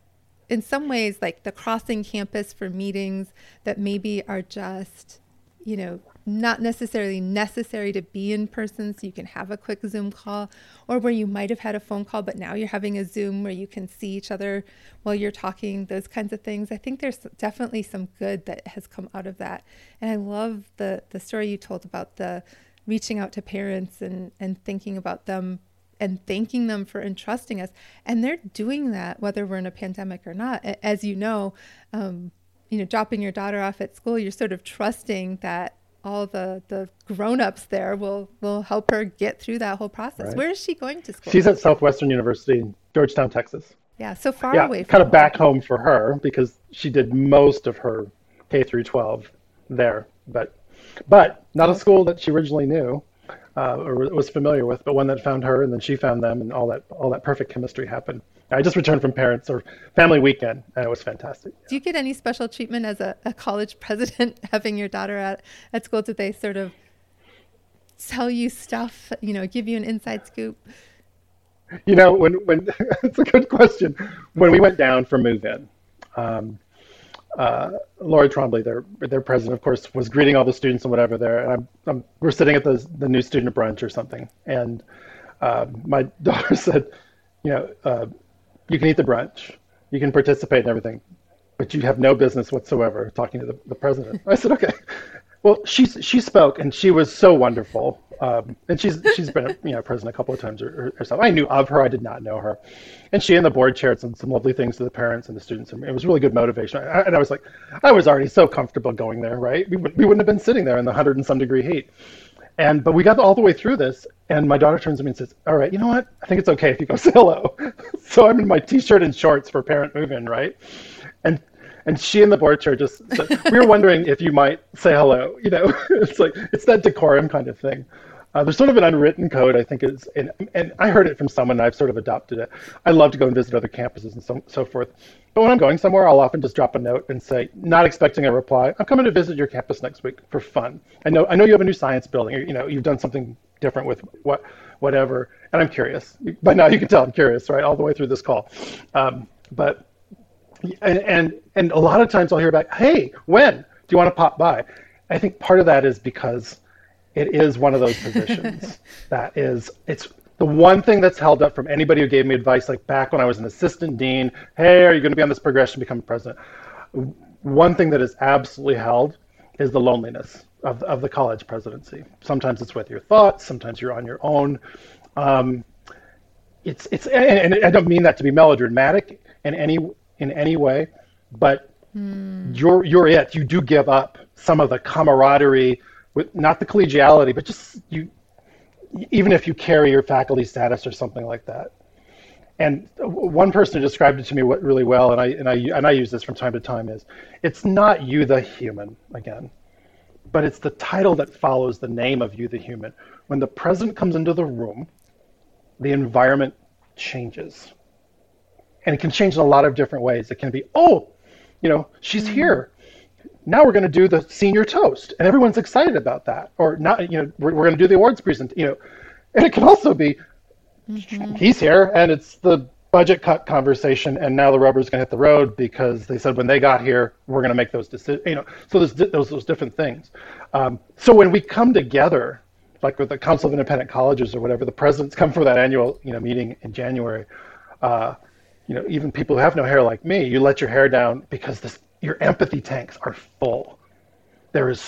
S1: in some ways like the crossing campus for meetings that maybe are just, you know, not necessarily necessary to be in person so you can have a quick Zoom call, or where you might have had a phone call, but now you're having a Zoom where you can see each other while you're talking, those kinds of things. I think there's definitely some good that has come out of that. And I love the, the story you told about the reaching out to parents and, and thinking about them and thanking them for entrusting us. And they're doing that whether we're in a pandemic or not. As you know, um, you know, dropping your daughter off at school, you're sort of trusting that all the the grown-ups there will will help her get through that whole process. Right. Where is she going to school?
S2: She's at Southwestern University in Georgetown, Texas.
S1: Yeah, so far yeah, away.
S2: kind of back home for her because she did most of her K through 12 there, but but not a school that she originally knew uh, or was familiar with, but one that found her, and then she found them, and all that all that perfect chemistry happened. I just returned from parents or family weekend, and it was fantastic.
S1: Do you get any special treatment as a, a college president having your daughter at, at school? Did they sort of tell you stuff, you know, give you an inside scoop?
S2: You know, when when it's a good question. When we went down for move in, um, uh, Lori Trombley, their their president, of course, was greeting all the students and whatever there. And I'm, I'm, we're sitting at the the new student brunch or something, and uh, my daughter said, you know, uh, you can eat the brunch, you can participate in everything, but you have no business whatsoever talking to the, the president. I said, okay. Well, she she spoke and she was so wonderful, um, and she's she's been you know president a couple of times so. I knew of her, I did not know her, and she and the board shared some some lovely things to the parents and the students, and it was really good motivation. I, and I was like, I was already so comfortable going there, right? We we wouldn't have been sitting there in the hundred and some degree heat, and but we got all the way through this, and my daughter turns to me and says, "All right, you know what? I think it's okay if you go say hello." so I'm in my t-shirt and shorts for parent move-in, right? And and she and the board chair just said, we were wondering if you might say hello. You know, it's like it's that decorum kind of thing. Uh, there's sort of an unwritten code, I think, is, and, and I heard it from someone, I've sort of adopted it. I love to go and visit other campuses and so, so forth. But when I'm going somewhere, I'll often just drop a note and say, not expecting a reply, I'm coming to visit your campus next week for fun. I know, I know you have a new science building, or, you know, you've done something different with what, whatever, and I'm curious. By now, you can tell I'm curious, right, all the way through this call. Um, but and, and and a lot of times I'll hear about, hey, when do you want to pop by? I think part of that is because it is one of those positions that is it's the one thing that's held up from anybody who gave me advice, like back when I was an assistant dean, hey, are you going to be on this progression to become president? One thing that is absolutely held is the loneliness of, of the college presidency. Sometimes it's with your thoughts, sometimes you're on your own. Um, it's it's and, and I don't mean that to be melodramatic in any in any way, but mm. you're you're it. You do give up some of the camaraderie with not the collegiality, but just you even if you carry your faculty status or something like that. And one person described it to me really well, and I and I and I use this from time to time is it's not you the human again, but it's the title that follows the name of you the human. When the president comes into the room, the environment changes and it can change in a lot of different ways. It can be, oh, you know, she's mm-hmm. here. Now we're going to do the senior toast, and everyone's excited about that. Or not, you know, we're, we're going to do the awards present, you know, and it can also be, mm-hmm. he's here, and it's the budget cut conversation, and now the rubber's going to hit the road because they said when they got here, we're going to make those decisions. You know, so there's those those different things. Um, so when we come together, like with the Council of Independent Colleges or whatever, the presidents come for that annual you know meeting in January. Uh, you know, even people who have no hair like me, you let your hair down because this, your empathy tanks are full. There is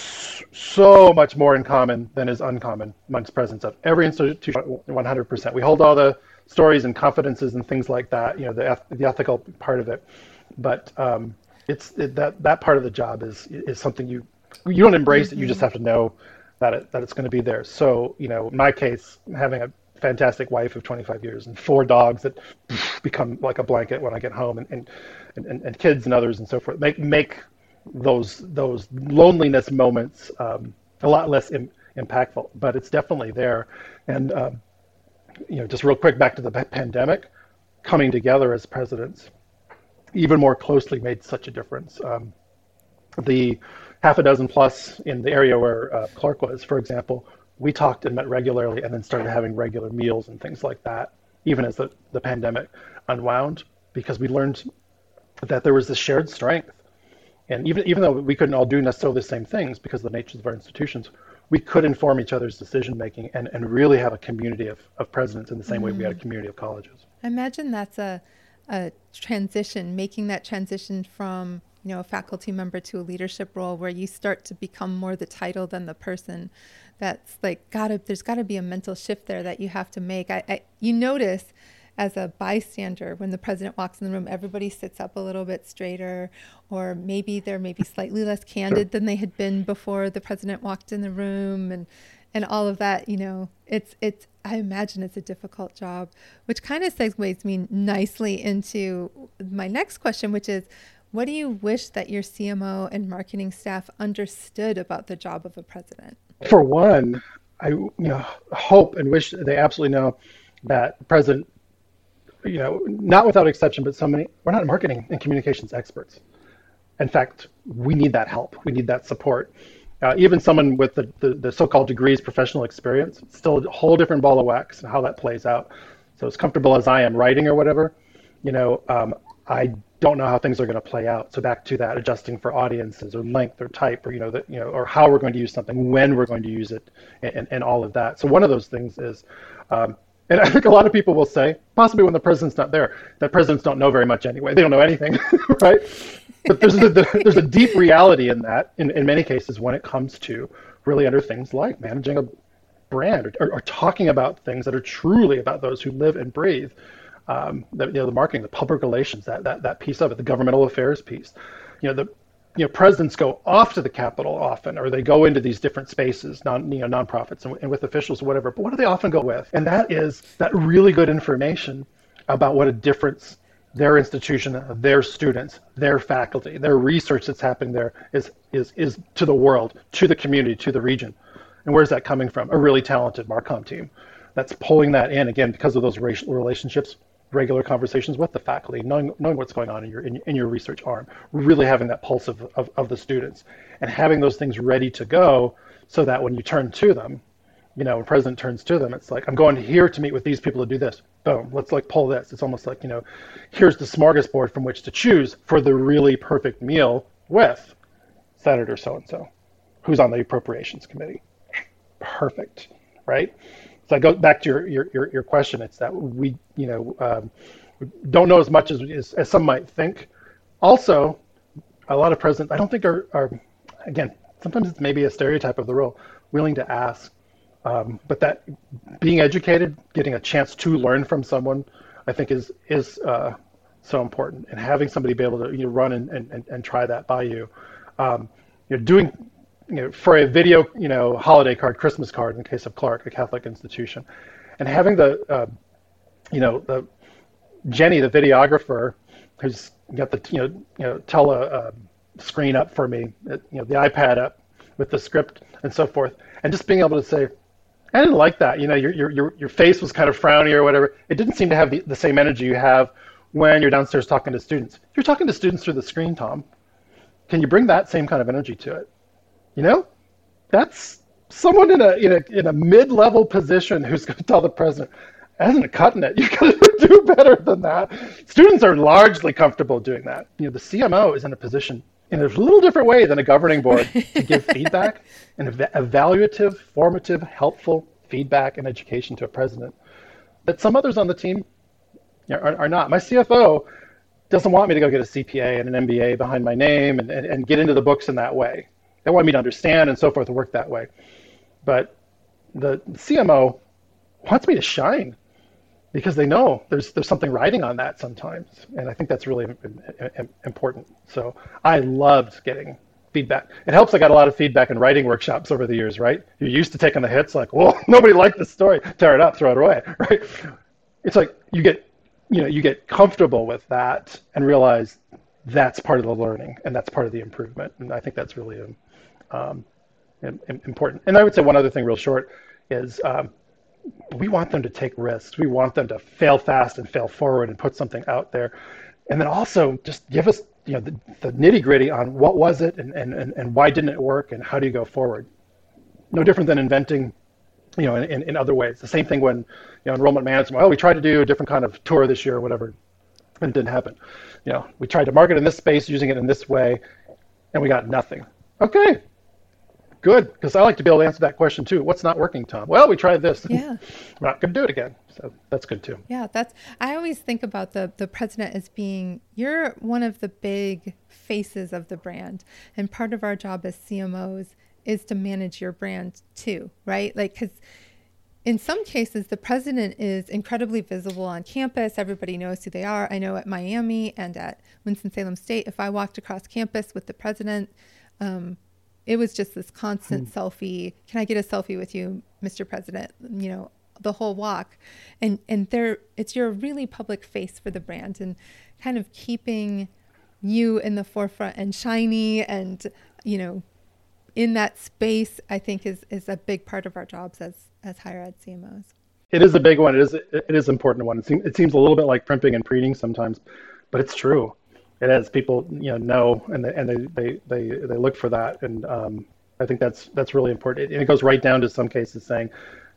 S2: so much more in common than is uncommon amongst presidents of every institution. 100%. We hold all the stories and confidences and things like that. You know, the the ethical part of it, but um, it's it, that that part of the job is is something you you don't embrace it. You just mm-hmm. have to know that it that it's going to be there. So you know, in my case, having a fantastic wife of 25 years and four dogs that become like a blanket when I get home and and, and, and kids and others and so forth make make those those loneliness moments um, a lot less Im- impactful. But it's definitely there. And um, you know, just real quick back to the pandemic, coming together as presidents even more closely made such a difference. Um, the half a dozen plus in the area where uh, Clarke was, for example, we talked and met regularly and then started having regular meals and things like that, even as the, the pandemic unwound, because we learned that there was this shared strength. And even, even though we couldn't all do necessarily the same things because of the nature of our institutions, we could inform each other's decision making and, and really have a community of, of presidents in the same mm. way we had a mm. community of colleges.
S1: I imagine that's a a transition, making that transition from you know a faculty member to a leadership role where you start to become more the title than the person. That's like gotta there's got to be a mental shift there that you have to make. I, I you notice as a bystander when the president walks in the room everybody sits up a little bit straighter or maybe they're maybe slightly less candid than they had been before the president walked in the room and and all of that you know it's it's i imagine it's a difficult job which kind of segues me nicely into my next question which is what do you wish that your cmo and marketing staff understood about the job of a president?
S2: For one i you know hope and wish they absolutely know that president you know not without exception but so many we're not marketing and communications experts. In fact we need that help. We need that support. Uh, even someone with the, the, the, so-called degrees professional experience, still a whole different ball of wax and how that plays out. So as comfortable as I am writing or whatever, you know, um, I don't know how things are going to play out. So back to that, adjusting for audiences or length or type or you know that you know or how we're going to use something, when we're going to use it, and, and all of that. So one of those things is, um, and I think a lot of people will say, possibly when the president's not there, that presidents don't know very much anyway. They don't know anything, right? but there's a, there's a deep reality in that in, in many cases when it comes to really under things like managing a brand or, or talking about things that are truly about those who live and breathe um, the, you know, the marketing, the public relations, that, that, that piece of it, the governmental affairs piece. You know, the you know, presidents go off to the Capitol often, or they go into these different spaces, non, you know, nonprofits and, and with officials or whatever. But what do they often go with? And that is that really good information about what a difference their institution, their students, their faculty, their research that's happening there is, is, is to the world, to the community, to the region. And where's that coming from? A really talented Marcom team that's pulling that in, again, because of those racial relationships, regular conversations with the faculty, knowing, knowing what's going on in your, in, in your research arm, really having that pulse of, of, of the students and having those things ready to go so that when you turn to them, you know, when president turns to them, it's like, I'm going here to meet with these people to do this boom, let's like pull this. It's almost like, you know, here's the smorgasbord from which to choose for the really perfect meal with Senator so and so, who's on the appropriations committee. Perfect, right? So I go back to your your, your, your question. It's that we, you know, um, don't know as much as, as, as some might think. Also, a lot of presidents, I don't think are, are again, sometimes it's maybe a stereotype of the role, willing to ask um, but that being educated, getting a chance to learn from someone, I think is is uh, so important. And having somebody be able to you know, run and, and, and try that by you, um, you know, doing you know, for a video, you know, holiday card, Christmas card in the case of Clarke, a Catholic institution, and having the, uh, you know, the Jenny, the videographer, who's got the, you know, you know, tele uh, screen up for me, you know, the iPad up with the script and so forth, and just being able to say, I didn't like that. You know, your your your face was kind of frowny or whatever. It didn't seem to have the, the same energy you have when you're downstairs talking to students. You're talking to students through the screen, Thom. Can you bring that same kind of energy to it? You know, that's someone in a in a in a mid-level position who's going to tell the president, "Isn't cutting it? You've got to do better than that." Students are largely comfortable doing that. You know, the CMO is in a position in a little different way than a governing board to give feedback and ev- evaluative, formative, helpful feedback and education to a president that some others on the team are, are not. My CFO doesn't want me to go get a CPA and an MBA behind my name and, and, and get into the books in that way. They want me to understand and so forth work that way. But the CMO wants me to shine. because they know there's there's something riding on that sometimes, and I think that's really important. So I loved getting feedback. It helps. I got a lot of feedback in writing workshops over the years. Right? You're used to taking the hits, like, "Whoa, nobody liked the story. Tear it up, throw it away." Right? It's like you get you know you get comfortable with that and realize that's part of the learning and that's part of the improvement. And I think that's really um, important. And I would say one other thing, real short, is um, we want them to take risks. We want them to fail fast and fail forward and put something out there. And then also just give us you know the, the nitty gritty on what was it and, and, and, and why didn't it work and how do you go forward. No different than inventing you know, in, in other ways. The same thing when, you know, enrollment management, well, we tried to do a different kind of tour this year or whatever, and it didn't happen. You know, we tried to market in this space using it in this way, and we got nothing. Okay, Good, because I like to be able to answer that question too. What's not working, Thom? Well, we tried this.
S1: Yeah.
S2: We're not going to do it again. So that's good too.
S1: Yeah, that's. I always think about the the president as being you're one of the big faces of the brand, and part of our job as CMOs is to manage your brand too, right? Like because in some cases, the president is incredibly visible on campus. Everybody knows who they are. I know at Miami and at Winston-Salem State, if I walked across campus with the president, um, it was just this constant mm. selfie. Can I get a selfie with you, Mr. President? You know, the whole walk. And and there it's your really public face for the brand and kind of keeping you in the forefront and shiny and you know in that space I think is is a big part of our jobs as as higher ed CMOs.
S2: It is a big one. It is it is important one. It seems, it seems a little bit like primping and preening sometimes, but it's true it is people you know know and they, and they they they, they look for that. And um, I think that's that's really important. And it goes right down to some cases saying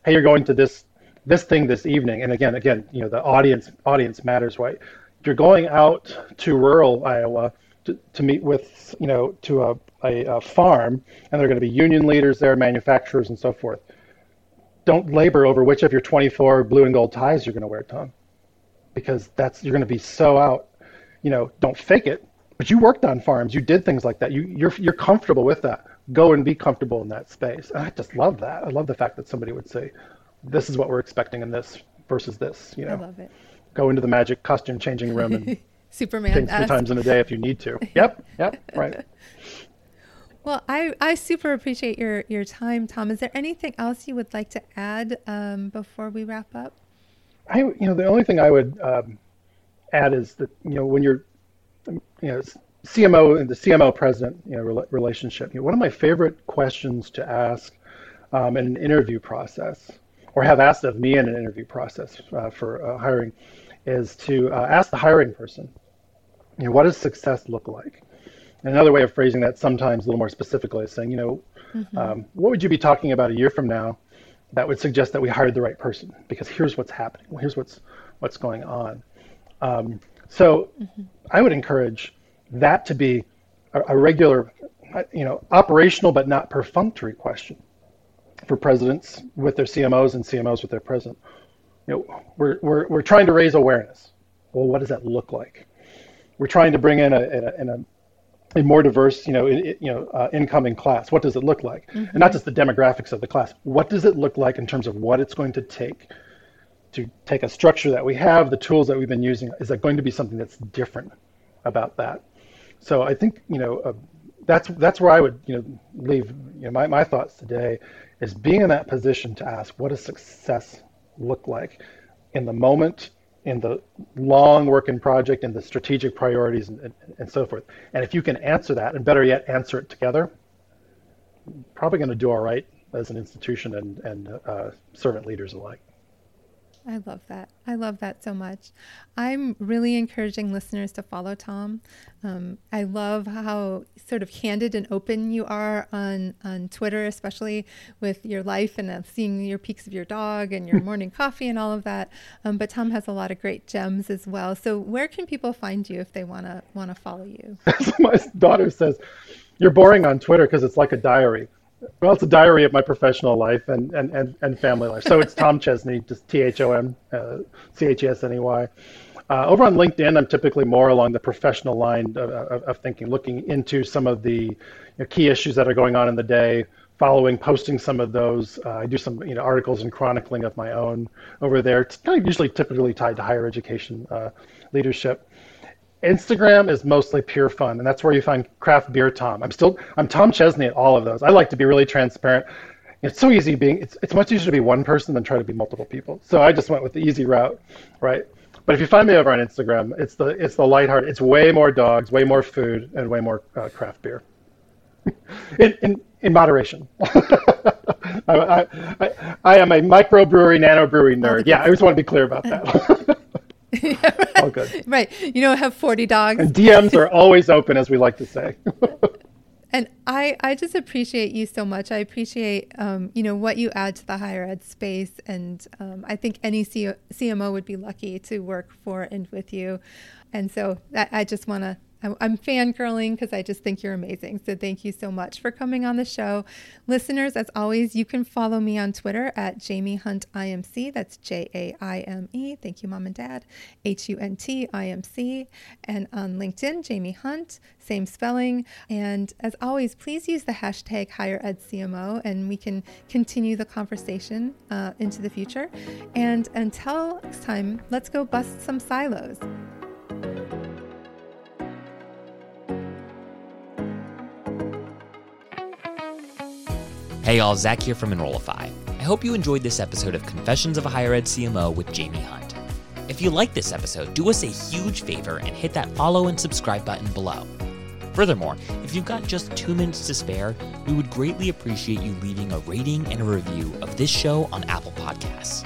S2: hey you're going to this this thing this evening. And again again you know the audience audience matters right? You're going out to rural Iowa to, to meet with you know to a, a, a farm and they're going to be union leaders there manufacturers and so forth don't labor over which of your 24 blue and gold ties you're going to wear Thom because that's you're going to be so out you know, don't fake it. But you worked on farms, you did things like that. You you're you're comfortable with that. Go and be comfortable in that space. And I just love that. I love the fact that somebody would say, "This is what we're expecting in this versus this." You know, I
S1: love it.
S2: Go into the magic costume changing room and
S1: Superman
S2: change three times in a day if you need to. Yep, yep, right.
S1: Well, I, I super appreciate your, your time, Thom. Is there anything else you would like to add um, before we wrap up?
S2: I, you know, the only thing I would um, add is that you know when you're you know CMO and the CMO president you know relationship. You know, one of my favorite questions to ask um, in an interview process, or have asked of me in an interview process uh, for uh, hiring, is to uh, ask the hiring person, you know, what does success look like? And another way of phrasing that, sometimes a little more specifically, is saying, you know, mm-hmm. um, what would you be talking about a year from now that would suggest that we hired the right person? Because here's what's happening. Well, here's what's what's going on. Um, so mm-hmm. I would encourage that to be a, a, regular, you know, operational but not perfunctory question for presidents with their CMOs and CMOs with their president. You know, we're, we're, we're trying to raise awareness. Well, what does that look like? We're trying to bring in a, in a, in a, a more diverse, you know, you know, uh, incoming class. What does it look like? Mm-hmm. And not just the demographics of the class. What does it look like in terms of what it's going to take to take a structure that we have, the tools that we've been using, is that going to be something that's different about that? So I think you know uh, that's that's where I would you know leave you know my, my thoughts today is being in that position to ask what does success look like in the moment, in the long working project, in the strategic priorities, and, and, and so forth. And if you can answer that, and better yet, answer it together, probably going to do all right as an institution and and uh, servant leaders alike.
S1: I love that. I love that so much. I'm really encouraging listeners to follow Thom. Um, I love how sort of candid and open you are on, on Twitter, especially with your life and uh, seeing your peaks of your dog and your morning coffee and all of that. Um, but Thom has a lot of great gems as well. So where can people find you if they want to want to follow you?
S2: My daughter says, "You're boring on Twitter because it's like a diary." Well, it's a diary of my professional life and, and, and, and family life. So it's Thom Chesney, just T H O M uh, C H E S N E Y. Uh, over on LinkedIn, I'm typically more along the professional line of, of, of thinking, looking into some of the you know, key issues that are going on in the day following, posting some of those. Uh, I do some you know articles and chronicling of my own over there. It's kind of usually typically tied to higher education uh, leadership. Instagram is mostly pure fun, and that's where you find craft beer Thom. I'm still I'm Thom Chesney at all of those. I like to be really transparent. It's so easy being it's it's much easier to be one person than try to be multiple people. So I just went with the easy route, right? But if you find me over on Instagram, it's the it's the lighthearted. It's way more dogs, way more food, and way more uh, craft beer. in, in in moderation. I, I, I, am a microbrewery, nanobrewery nerd. Yeah, I just want to be clear about that.
S1: yeah, right. All good. Right. You don't have 40 dogs.
S2: And DMs are always open, as we like to say.
S1: and I, I just appreciate you so much. I appreciate, um, you know, what you add to the higher ed space. And um, I think any C- CMO would be lucky to work for and with you. And so I, I just want to I'm fangirling because I just think you're amazing. So thank you so much for coming on the show. Listeners, as always, you can follow me on Twitter at Jaime Hunt IMC. That's J A I M E. Thank you, Mom and Dad. H U N T I M C. And on LinkedIn, Jaime Hunt, same spelling. And as always, please use the hashtag Higher Ed CMO and we can continue the conversation uh, into the future. And until next time, let's go bust some silos.
S3: Hey all, Zach here from Enrollify. I hope you enjoyed this episode of Confessions of a Higher Ed CMO with Jaime Hunt. If you like this episode, do us a huge favor and hit that follow and subscribe button below. Furthermore, if you've got just two minutes to spare, we would greatly appreciate you leaving a rating and a review of this show on Apple Podcasts.